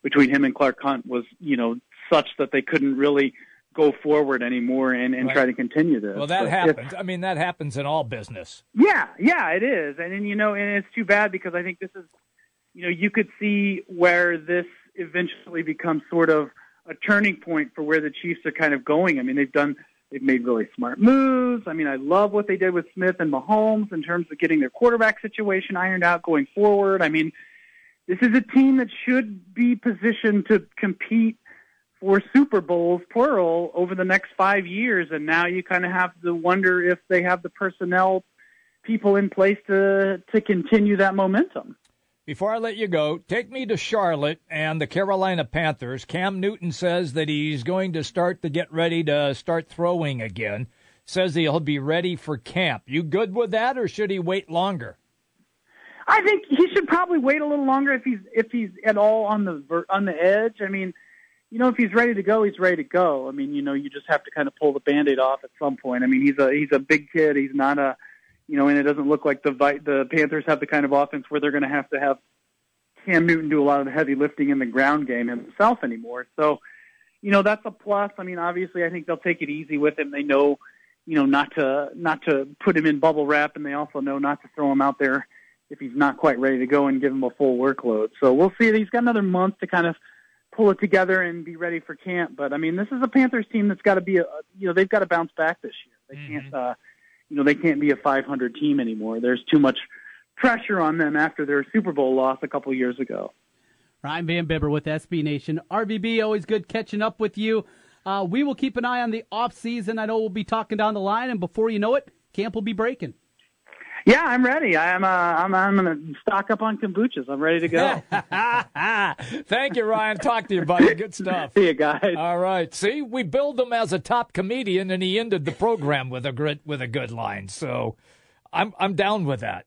between him and Clark Hunt was, you know, such that they couldn't really go forward anymore and, and Right. try to continue this. Well, that But if- happens. I mean, that happens in all business. yeah, yeah, it is, and, and you know, and it's too bad because I think this is, you know, you could see where this eventually becomes sort of a turning point for where the Chiefs are kind of going. I mean, they've done, they've made really smart moves. I mean, I love what they did with Smith and Mahomes in terms of getting their quarterback situation ironed out going forward. I mean, this is a team that should be positioned to compete for Super Bowls, plural, over the next five years. And now you kind of have to wonder if they have the personnel people in place to to continue that momentum. Before I let you go, take me to Charlotte and the Carolina Panthers. Cam Newton says that he's going to start to get ready to start throwing again. Says he'll be ready for camp. You good with that, or should he wait longer? I think he should probably wait a little longer if he's if he's at all on the ver- on the edge. I mean, you know, if he's ready to go, he's ready to go. I mean, you know, you just have to kind of pull the band-aid off at some point. I mean, he's a he's a big kid. He's not a, you know, and it doesn't look like the the Panthers have the kind of offense where they're going to have to have Cam Newton do a lot of the heavy lifting in the ground game himself anymore. So, you know, that's a plus. I mean, obviously, I think they'll take it easy with him. They know, you know, not to not to put him in bubble wrap, and they also know not to throw him out there if he's not quite ready to go and give him a full workload. So we'll see. He's got another month to kind of pull it together and be ready for camp. But I mean, this is a Panthers team that's got to be a you know they've got to bounce back this year. They can't uh, you know they can't be a 500 team anymore. There's too much pressure on them after their Super Bowl loss a couple years ago. Ryan Van Bibber with SB Nation. RVB, always good catching up with you. Uh, we will keep an eye on the off season. I know we'll be talking down the line, and before you know it, camp will be breaking. Yeah, I'm ready. I'm uh, I'm I'm gonna stock up on kombuchas. I'm ready to go. [LAUGHS] Thank you, Ryan. Talk to you, buddy. Good stuff. See you guys. All right. See, we billed him as a top comedian, and he ended the program with a good with a good line. So, I'm I'm down with that.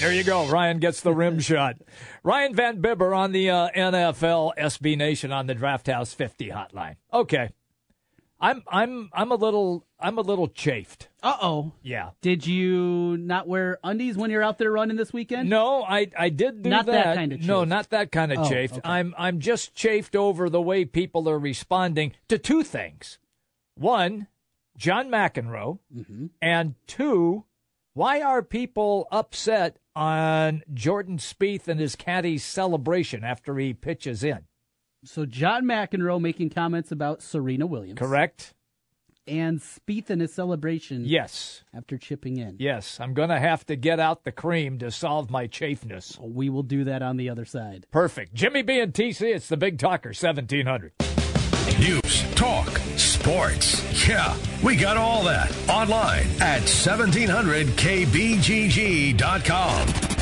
There you go. Ryan gets the rim [LAUGHS] shot. Ryan Van Bibber on the uh, NFL SB Nation on the Draft House 50 hotline. Okay. I'm I'm I'm a little I'm a little chafed. Uh oh. Yeah. Did you not wear undies when you're out there running this weekend? No, I I did do Not that. that kind of No, not that kind of Oh, chafed. okay. I'm I'm just chafed over the way people are responding to two things. One, John McEnroe, Mm-hmm. and two, why are people upset on Jordan Spieth and his caddy's celebration after he pitches in? So John McEnroe making comments about Serena Williams. Correct? And Spieth and his celebration. Yes. After chipping in. Yes, I'm going to have to get out the cream to solve my chafeness. We will do that on the other side. Perfect. Jimmy B and TC, it's the Big Talker 1700. News, talk, sports. Yeah, we got all that online at 1700kbgg.com.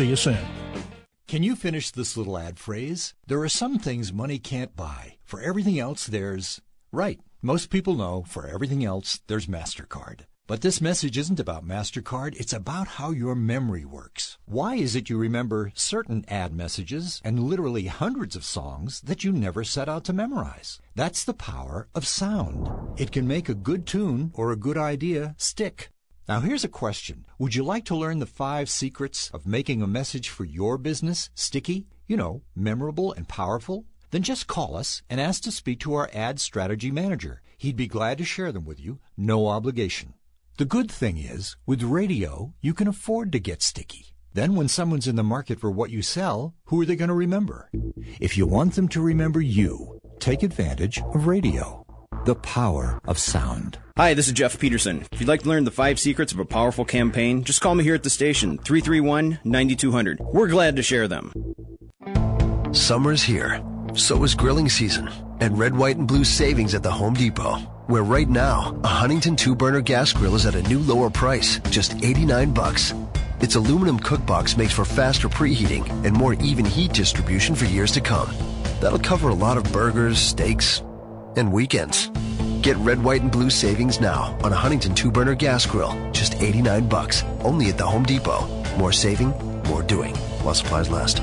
See you soon. Can you finish this little ad phrase? There are some things money can't buy. For everything else, there's. Right. Most people know for everything else, there's MasterCard. But this message isn't about MasterCard, it's about how your memory works. Why is it you remember certain ad messages and literally hundreds of songs that you never set out to memorize? That's the power of sound. It can make a good tune or a good idea stick. Now here's a question. Would you like to learn the five secrets of making a message for your business sticky, you know, memorable and powerful? Then just call us and ask to speak to our ad strategy manager. He'd be glad to share them with you, no obligation. The good thing is, with radio, you can afford to get sticky. Then when someone's in the market for what you sell, who are they going to remember? If you want them to remember you, Take advantage of radio. The power of sound. Hi, this is Jeff Peterson. If you'd like to learn the five secrets of a powerful campaign, just call me here at the station, 331 9200. We're glad to share them. Summer's here. So is grilling season. And red, white, and blue savings at the Home Depot. Where right now, a Huntington two burner gas grill is at a new lower price, just 89 bucks. Its aluminum cook box makes for faster preheating and more even heat distribution for years to come. That'll cover a lot of burgers, steaks, and weekends. Get red, white, and blue savings now on a Huntington two burner gas grill, just 89 bucks, only at the Home Depot. More saving, more doing, while supplies last.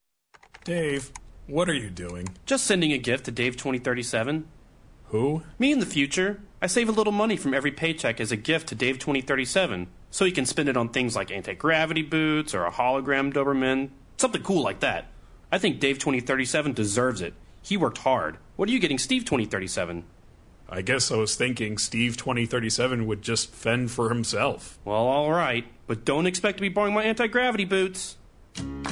Dave, what are you doing? Just sending a gift to Dave 2037. Who? Me in the future. I save a little money from every paycheck as a gift to Dave 2037, so he can spend it on things like anti gravity boots or a hologram Doberman, something cool like that. I think Dave 2037 deserves it. He worked hard. What are you getting Steve 2037? I guess I was thinking Steve 2037 would just fend for himself. Well, alright, but don't expect to be borrowing my anti gravity boots.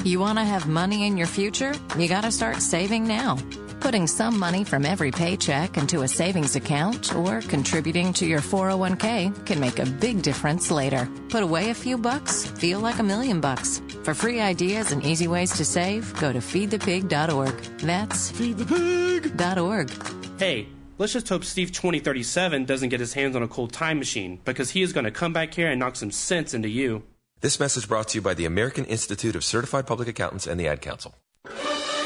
You want to have money in your future? You got to start saving now. Putting some money from every paycheck into a savings account or contributing to your 401k can make a big difference later. Put away a few bucks, feel like a million bucks. For free ideas and easy ways to save, go to feedthepig.org. That's feedthepig.org. Hey, let's just hope Steve 2037 doesn't get his hands on a cool time machine because he is going to come back here and knock some sense into you. This message brought to you by the American Institute of Certified Public Accountants and the Ad Council.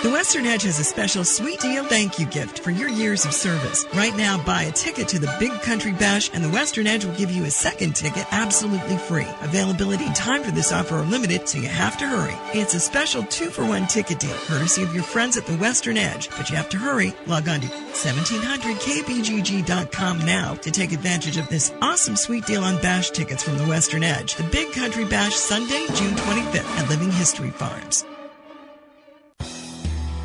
The Western Edge has a special sweet deal thank you gift for your years of service. Right now, buy a ticket to the Big Country Bash and the Western Edge will give you a second ticket absolutely free. Availability and time for this offer are limited, so you have to hurry. It's a special two for one ticket deal, courtesy of your friends at the Western Edge, but you have to hurry. Log on to 1700kbgg.com now to take advantage of this awesome sweet deal on Bash tickets from the Western Edge. The Big Country Bash Sunday, June 25th at Living History Farms.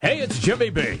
Hey, it's Jimmy B.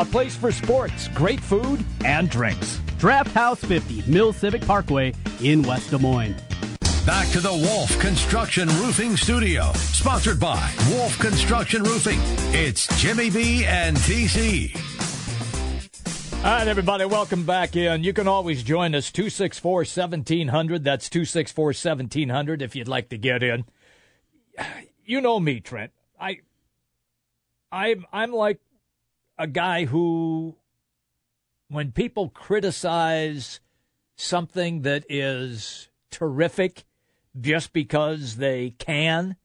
a place for sports, great food, and drinks. Draft House 50, Mill Civic Parkway in West Des Moines. Back to the Wolf Construction Roofing Studio, sponsored by Wolf Construction Roofing. It's Jimmy B and TC. All right, everybody, welcome back in. You can always join us, 264 1700. That's 264 1700 if you'd like to get in. You know me, Trent. I, I'm, I'm like a guy who, when people criticize something that is terrific just because they can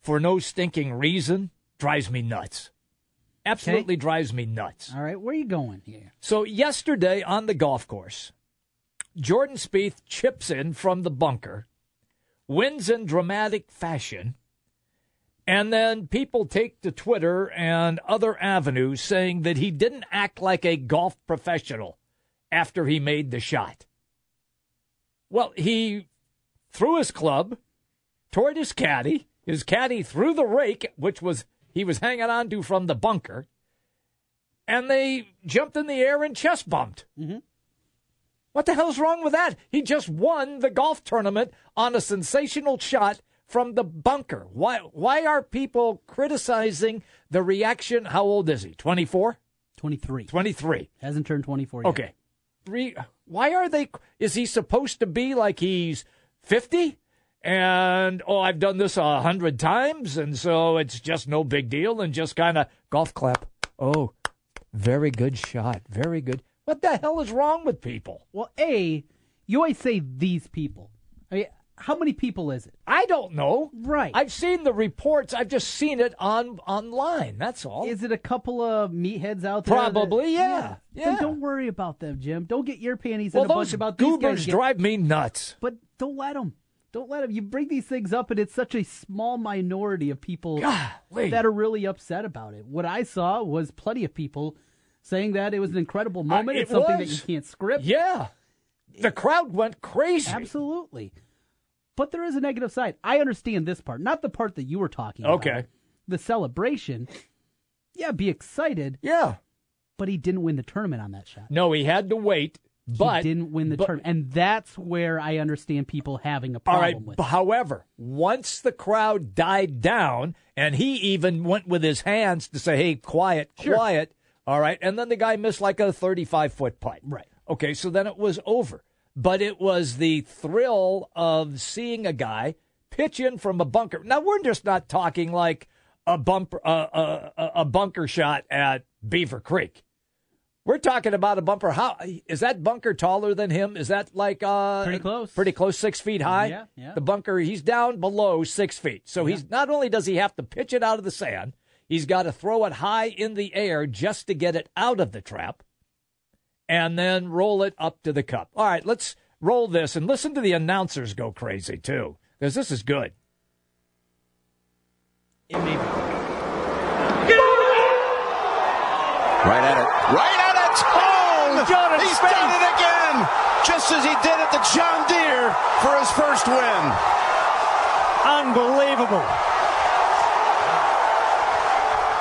for no stinking reason, drives me nuts absolutely Okay. drives me nuts. All right, where are you going here? So yesterday on the golf course, Jordan Spieth chips in from the bunker, wins in dramatic fashion, and then people take to Twitter and other avenues saying that he didn't act like a golf professional after he made the shot. Well, he threw his club toward his caddy. His caddy threw the rake, which was he was hanging on to from the bunker. and they jumped in the air and chest bumped. Mm-hmm. What the hell's wrong with that? He just won the golf tournament on a sensational shot from the bunker. Why why are people criticizing the reaction? How old is he? 24? 23. 23. Hasn't turned 24 yet. Okay. Re, why are they is he supposed to be like he's 50? And oh, I've done this a hundred times, and so it's just no big deal, and just kind of golf clap. Oh, very good shot, very good. What the hell is wrong with people? Well, A, you always say these people. I mean, how many people is it? I don't know. Right. I've seen the reports. I've just seen it on online. That's all. Is it a couple of meatheads out there? Probably, that, yeah. Then Yeah. don't worry about them, Jim. Don't get your panties well, in a bunch about these guys drive me nuts. But don't let them. Don't let them. You bring these things up, and it's such a small minority of people Golly. that are really upset about it. What I saw was plenty of people saying that it was an incredible moment. Uh, it it's something that you can't script. Yeah. The crowd went crazy. Absolutely. But there is a negative side. I understand this part, not the part that you were talking about. Okay. The celebration. Yeah, be excited. Yeah. But he didn't win the tournament on that shot. No, he had to wait. But he didn't win the but- tournament. And that's where I understand people having a problem right. with it. However, once the crowd died down, and he even went with his hands to say, "Hey, quiet, Sure. quiet." All right, and then the guy missed like a thirty-five foot putt. Right. Okay, so then it was over. But it was the thrill of seeing a guy pitch in from a bunker. Now we're just not talking like a bumper, uh, uh, uh, a bunker shot at Beaver Creek. We're talking about a bumper. How is that bunker taller than him? Is that like uh Pretty close. Pretty close, six feet high. Yeah, yeah. The bunker, he's down below six feet. So he's not only does he have to pitch it out of the sand, he's got to throw it high in the air just to get it out of the trap, and then roll it up to the cup. All right, let's roll this and listen to the announcers go crazy too, because this is good. It. Right at it. Right at it. Oh, Got he's Spade. done it again, just as he did at the John Deere for his first win. Unbelievable.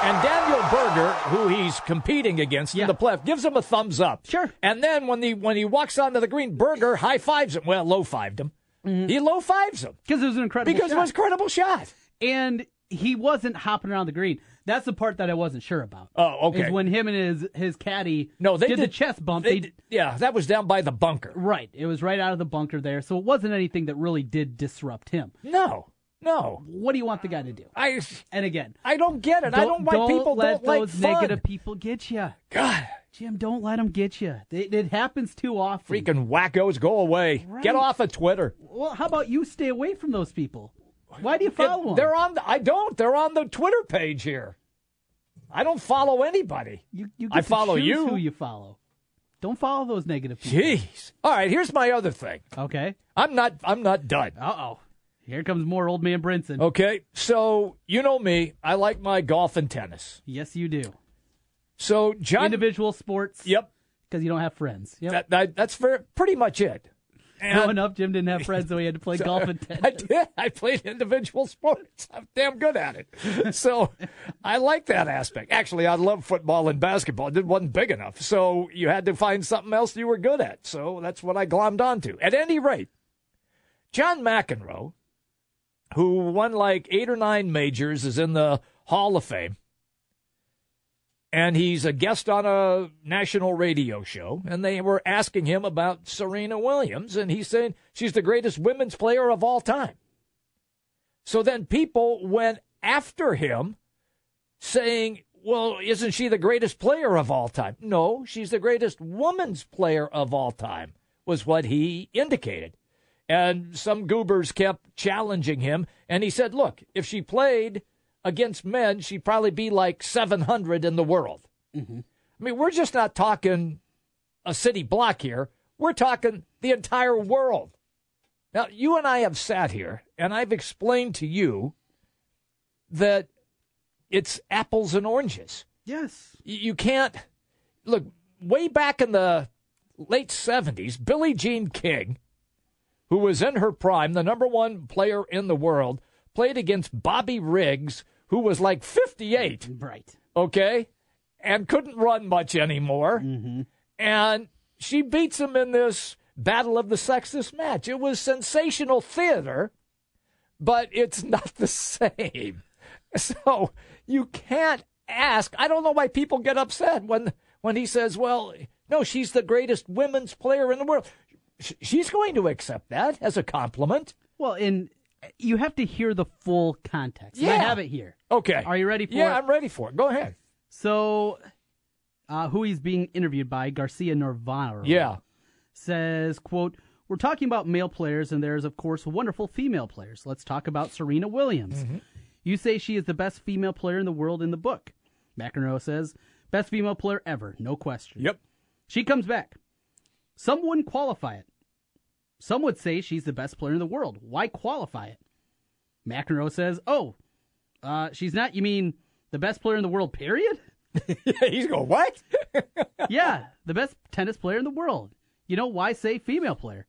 And Daniel Berger, who he's competing against in the playoff, gives him a thumbs up. Sure. And then when he when he walks onto the green, Berger high fives him. Well, low fived him. Mm-hmm. He low fives him Because it was an incredible because it shot. was a incredible shot. and he wasn't hopping around the green. That's the part that I wasn't sure about. Oh, okay. Is when him and his his caddy No, they did, did the chest bump. They, They, yeah, that was down by the bunker. right. It was right out of the bunker there, so it wasn't anything that really did disrupt him. No, no. What do you want the guy to do? I And again, I don't get it. I don't why don't people let don't those like negative people get you. God, Jim, don't let them get you. It, it happens too often. freaking wackos, go away. Right. Get off of Twitter. Well, how about you stay away from those people? Why do you follow them? They're on. The, I don't. They're on the Twitter page here. I don't follow anybody. You, you I follow you. Who you follow? Don't follow those negative people. Jeez. All right. Here's my other thing. Okay. I'm not. I'm not done. Uh oh. Here comes more old man Brinson. Okay. So you know me. I like my golf and tennis. Yes, you do. So John. Individual sports. Yep. Because you don't have friends. Yep. That, that, that's very, pretty much it. And- Growing up, Jim didn't have friends, so he had to play [LAUGHS] golf and tennis. I did. I played individual sports. I'm damn good at it. [LAUGHS] So I like that aspect. Actually, I love football and basketball. It wasn't big enough. So you had to find something else you were good at. So that's what I glommed onto. At any rate, John McEnroe, who won like eight or nine majors, is in the Hall of Fame. And he's a guest on a national radio show, and they were asking him about Serena Williams, and he's saying she's the greatest women's player of all time. So then people went after him saying, well, isn't she the greatest player of all time? No, she's the greatest woman's player of all time, was what he indicated. And some goobers kept challenging him, and he said, look, if she played against men, she'd probably be like 700 in the world. Mm-hmm. I mean, we're just not talking a city block here. We're talking the entire world. Now, you and I have sat here, and I've explained to you that it's apples and oranges. Yes. You can't look way back in the late 70s, Billie Jean King, who was in her prime, the number one player in the world, played against Bobby Riggs, who was like 58. Right. Okay? and couldn't run much anymore. Mm-hmm. And she beats him in this battle of the sexes match. It was sensational theater, but it's [LAUGHS] not the same. So you can't ask. I don't know why people get upset when when he says, "Well, no, she's the greatest women's player in the world." Sh- She's going to accept that as a compliment. Well, and you have to hear the full context. And I have it here. Okay. Are you ready for Yeah, it? I'm ready for it. Go ahead. So, uh, who he's being interviewed by, Garcia Navarro. Yeah. Says, quote, We're talking about male players, and there's, of course, wonderful female players. Let's talk about Serena Williams. Mm-hmm. You say she is the best female player in the world in the book. McEnroe says, Best female player ever, no question. Yep. She comes back. Some wouldn't qualify it. Some would say she's the best player in the world. Why qualify it? McEnroe says, Oh, uh, she's not, you mean the best player in the world, period? [LAUGHS] [LAUGHS] He's going, What? [LAUGHS] yeah, the best tennis player in the world. You know, why say female player?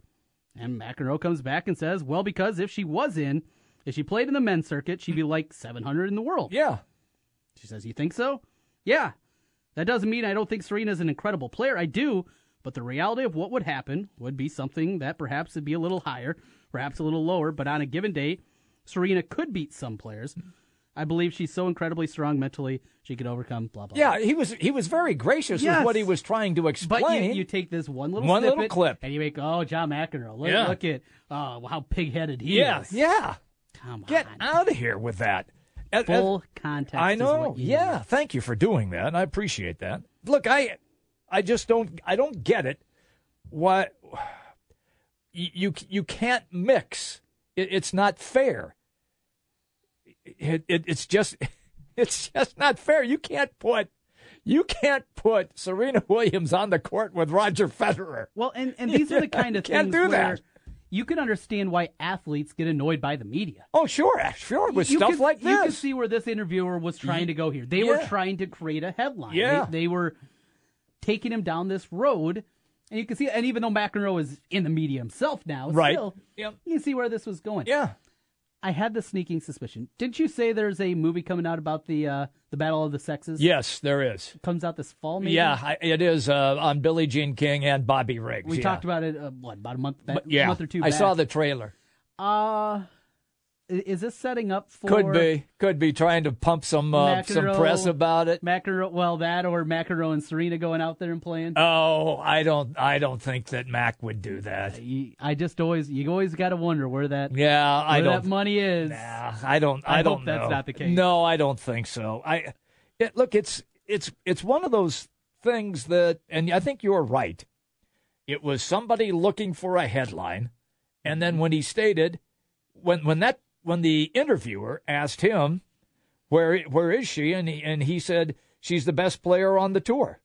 And McEnroe comes back and says, Well, because if she was in, if she played in the men's circuit, she'd be like 700 in the world. Yeah. She says, You think so? Yeah. That doesn't mean I don't think Serena's an incredible player. I do, but the reality of what would happen would be something that perhaps would be a little higher, perhaps a little lower, but on a given day, Serena could beat some players. I believe she's so incredibly strong mentally, she could overcome blah, blah, Yeah, he was he was very gracious Yes. with what he was trying to explain. But you, you take this one little One little clip. and you make, oh, John McEnroe, look, Yeah. look at oh, how pig-headed he yeah, is. yeah. Come on. Get out of here with that. Full context. I know. Yeah, need. thank you for doing that. I appreciate that. Look, I I just don't I don't get it. Why you you, can't mix. It, it's not fair. It, it it's just [LAUGHS] it's just not fair. You can't put you can't put Serena [LAUGHS] Williams on the court with Roger Federer. Well, and, and these are the [LAUGHS] kind of Can't things do where that. you can understand why athletes get annoyed by the media. Oh, sure, sure, with you stuff can, like You can see where this interviewer was trying to go here. They were trying to create a headline. Yeah. They, they were taking him down this road. And you can see, and even though McEnroe is in the media himself now, Right. still, Yep. you can see where this was going. Yeah. I had the sneaking suspicion. Didn't you say there's a movie coming out about the uh, the battle of the sexes? Yes, there is. It comes out this fall. Maybe? Yeah, I, it is uh, on Billie Jean King and Bobby Riggs. we yeah. talked about it. Uh, what about a month? Back, But yeah, month or two. I back. saw the trailer. Uh, i- is this setting up for Could be, could be trying to pump some uh, some press about it. McEnroe, well, that or McEnroe and Serena going out there and playing. Oh, I don't, I don't think that Mac would do that. I just always, you always got to wonder where that, Yeah, I where don't. that money is. Nah, I don't. I I, don't hope that's know. not the case. No, I don't think so. I it, look. It's it's it's one of those things that, and I think you're right. It was somebody looking for a headline, and then when he stated, when when that when the interviewer asked him, where where is she, and he and he said she's the best player on the tour,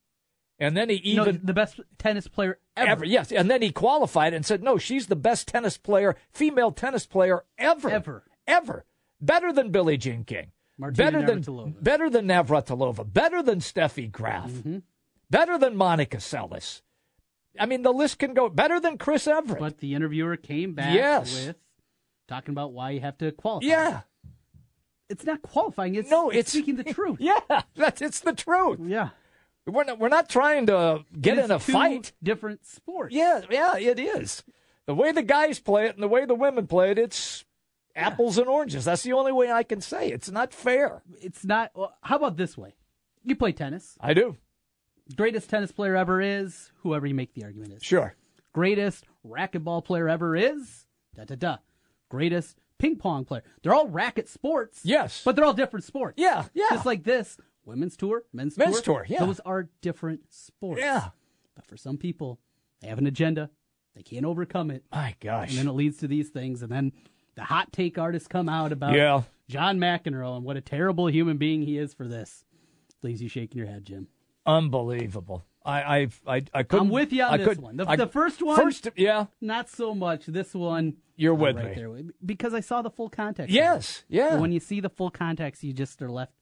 and then he No, even the best tennis player ever. Yes, and then he qualified and said, "No, she's the best tennis player, female tennis player ever, Ever. ever, better than Billie Jean King, Martina better than Navratilova. better than Navratilova, better than Steffi Graf, Mm-hmm. better than Monica Seles. I mean, the list can go better than Chris Evert. But the interviewer came back Yes. with talking about why you have to qualify. yeah, It's not qualifying. It's, No, it's it's- speaking the [LAUGHS] truth. yeah, that's it's the truth. Yeah. We're not, we're not trying to get in a fight. Different sports. Yeah, yeah, it is. The way the guys play it and the way the women play it, it's apples and oranges. That's the only way I can say it. it's not fair. It's not. Well, how about this way? You play tennis. I do. Greatest tennis player ever is whoever you make the argument is. Sure. Greatest racquetball player ever is da da da. Greatest ping pong player. They're all racket sports. Yes. But they're all different sports. Yeah, yeah. Just like this, women's tour, men's, Men's tour, yeah. Those are different sports. Yeah. But for some people, they have an agenda. They can't overcome it. My gosh. And then it leads to these things. And then the hot take artists come out about Yeah. John McEnroe and what a terrible human being he is for this. Leaves you shaking your head, Jim. Unbelievable. I I I, I couldn't. I'm with you on I this one. The, I- the first one, First, yeah. not so much. This one, You're with right me. there because I saw the full context. Yes, yeah. When you see the full context, you just are left.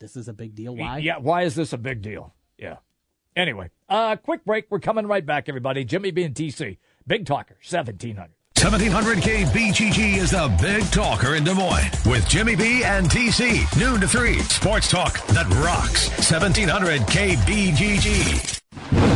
This is a big deal. Why? Yeah. Why is this a big deal? Yeah. Anyway, uh, quick break. We're coming right back, everybody. Jimmy B and TC, Big Talker, seventeen hundred. 1700K BGG is the big talker in Des Moines with Jimmy B and TC. Noon to 3. Sports talk that rocks. 1700K BGG.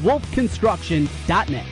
wolfconstruction.net.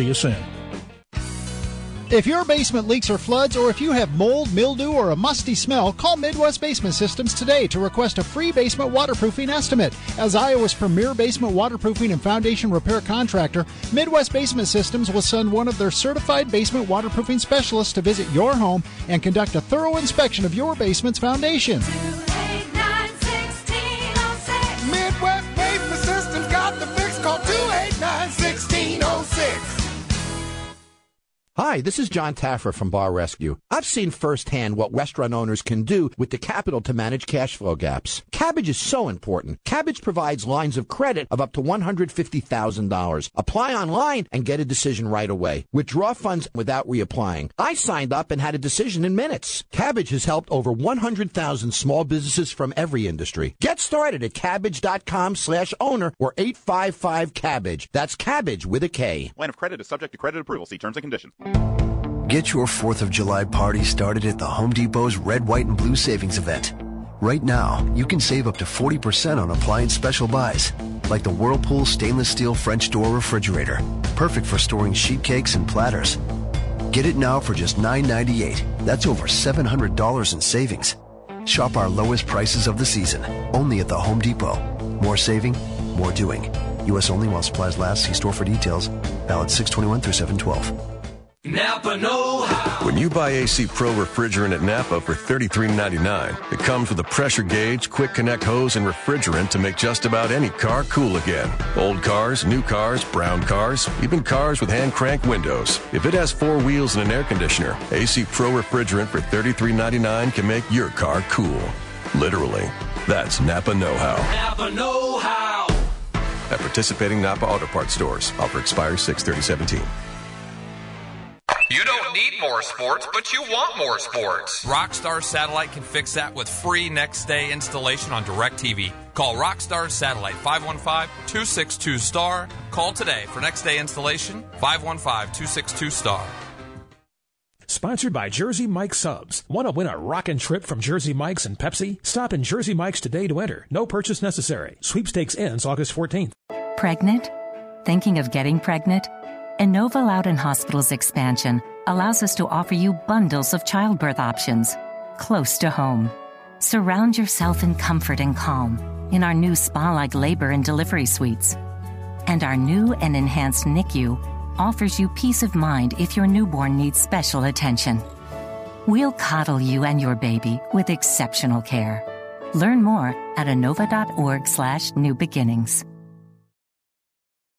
See you soon. If your basement leaks or floods, or if you have mold, mildew, or a musty smell, call Midwest Basement Systems today to request a free basement waterproofing estimate. As Iowa's premier basement waterproofing and foundation repair contractor, Midwest Basement Systems will send one of their certified basement waterproofing specialists to visit your home and conduct a thorough inspection of your basement's foundation. Hi, this is John Taffer from Bar Rescue. I've seen firsthand what restaurant owners can do with the capital to manage cash flow gaps. Kabbage is so important. Kabbage provides lines of credit of up to $150,000. Apply online and get a decision right away. Withdraw funds without reapplying. I signed up and had a decision in minutes. Kabbage has helped over 100,000 small businesses from every industry. Get started at kabbage.com slash owner or 855 Kabbage. That's Kabbage with a K. Line of credit is subject to credit approval. See terms and conditions. Get your 4th of July party started at the Home Depot's Red, White, and Blue Savings Event. Right now, you can save up to 40% on appliance special buys, like the Whirlpool stainless steel French door refrigerator, perfect for storing sheet cakes and platters. Get it now for just $9.98. That's over $700 in savings. Shop our lowest prices of the season, only at the Home Depot. More saving, more doing. U.S. only while supplies last. See store for details. Valid 621 through 712. Napa Know How. When you buy AC Pro refrigerant at Napa for $33.99, it comes with a pressure gauge, quick connect hose, and refrigerant to make just about any car cool again. Old cars, new cars, brown cars, even cars with hand crank windows. If it has four wheels and an air conditioner, AC Pro refrigerant for $33.99 can make your car cool. Literally. That's Napa Know How. Napa Know How. At participating Napa Auto Parts stores. Offer expires 6 17 you don't need more sports, but you want more sports. Rockstar Satellite can fix that with free next day installation on DirecTV. Call Rockstar Satellite 515-262-STAR. Call today for next day installation 515-262-STAR. Sponsored by Jersey Mike's Subs. Want to win a rockin' trip from Jersey Mike's and Pepsi? Stop in Jersey Mike's today to enter. No purchase necessary. Sweepstakes ends August 14th. Pregnant? Thinking of getting pregnant? Inova Loudoun Hospital's expansion allows us to offer you bundles of childbirth options close to home. Surround yourself in comfort and calm in our new spa like labor and delivery suites. And our new and enhanced NICU offers you peace of mind if your newborn needs special attention. We'll coddle you and your baby with exceptional care. Learn more at inova.org slash new beginnings.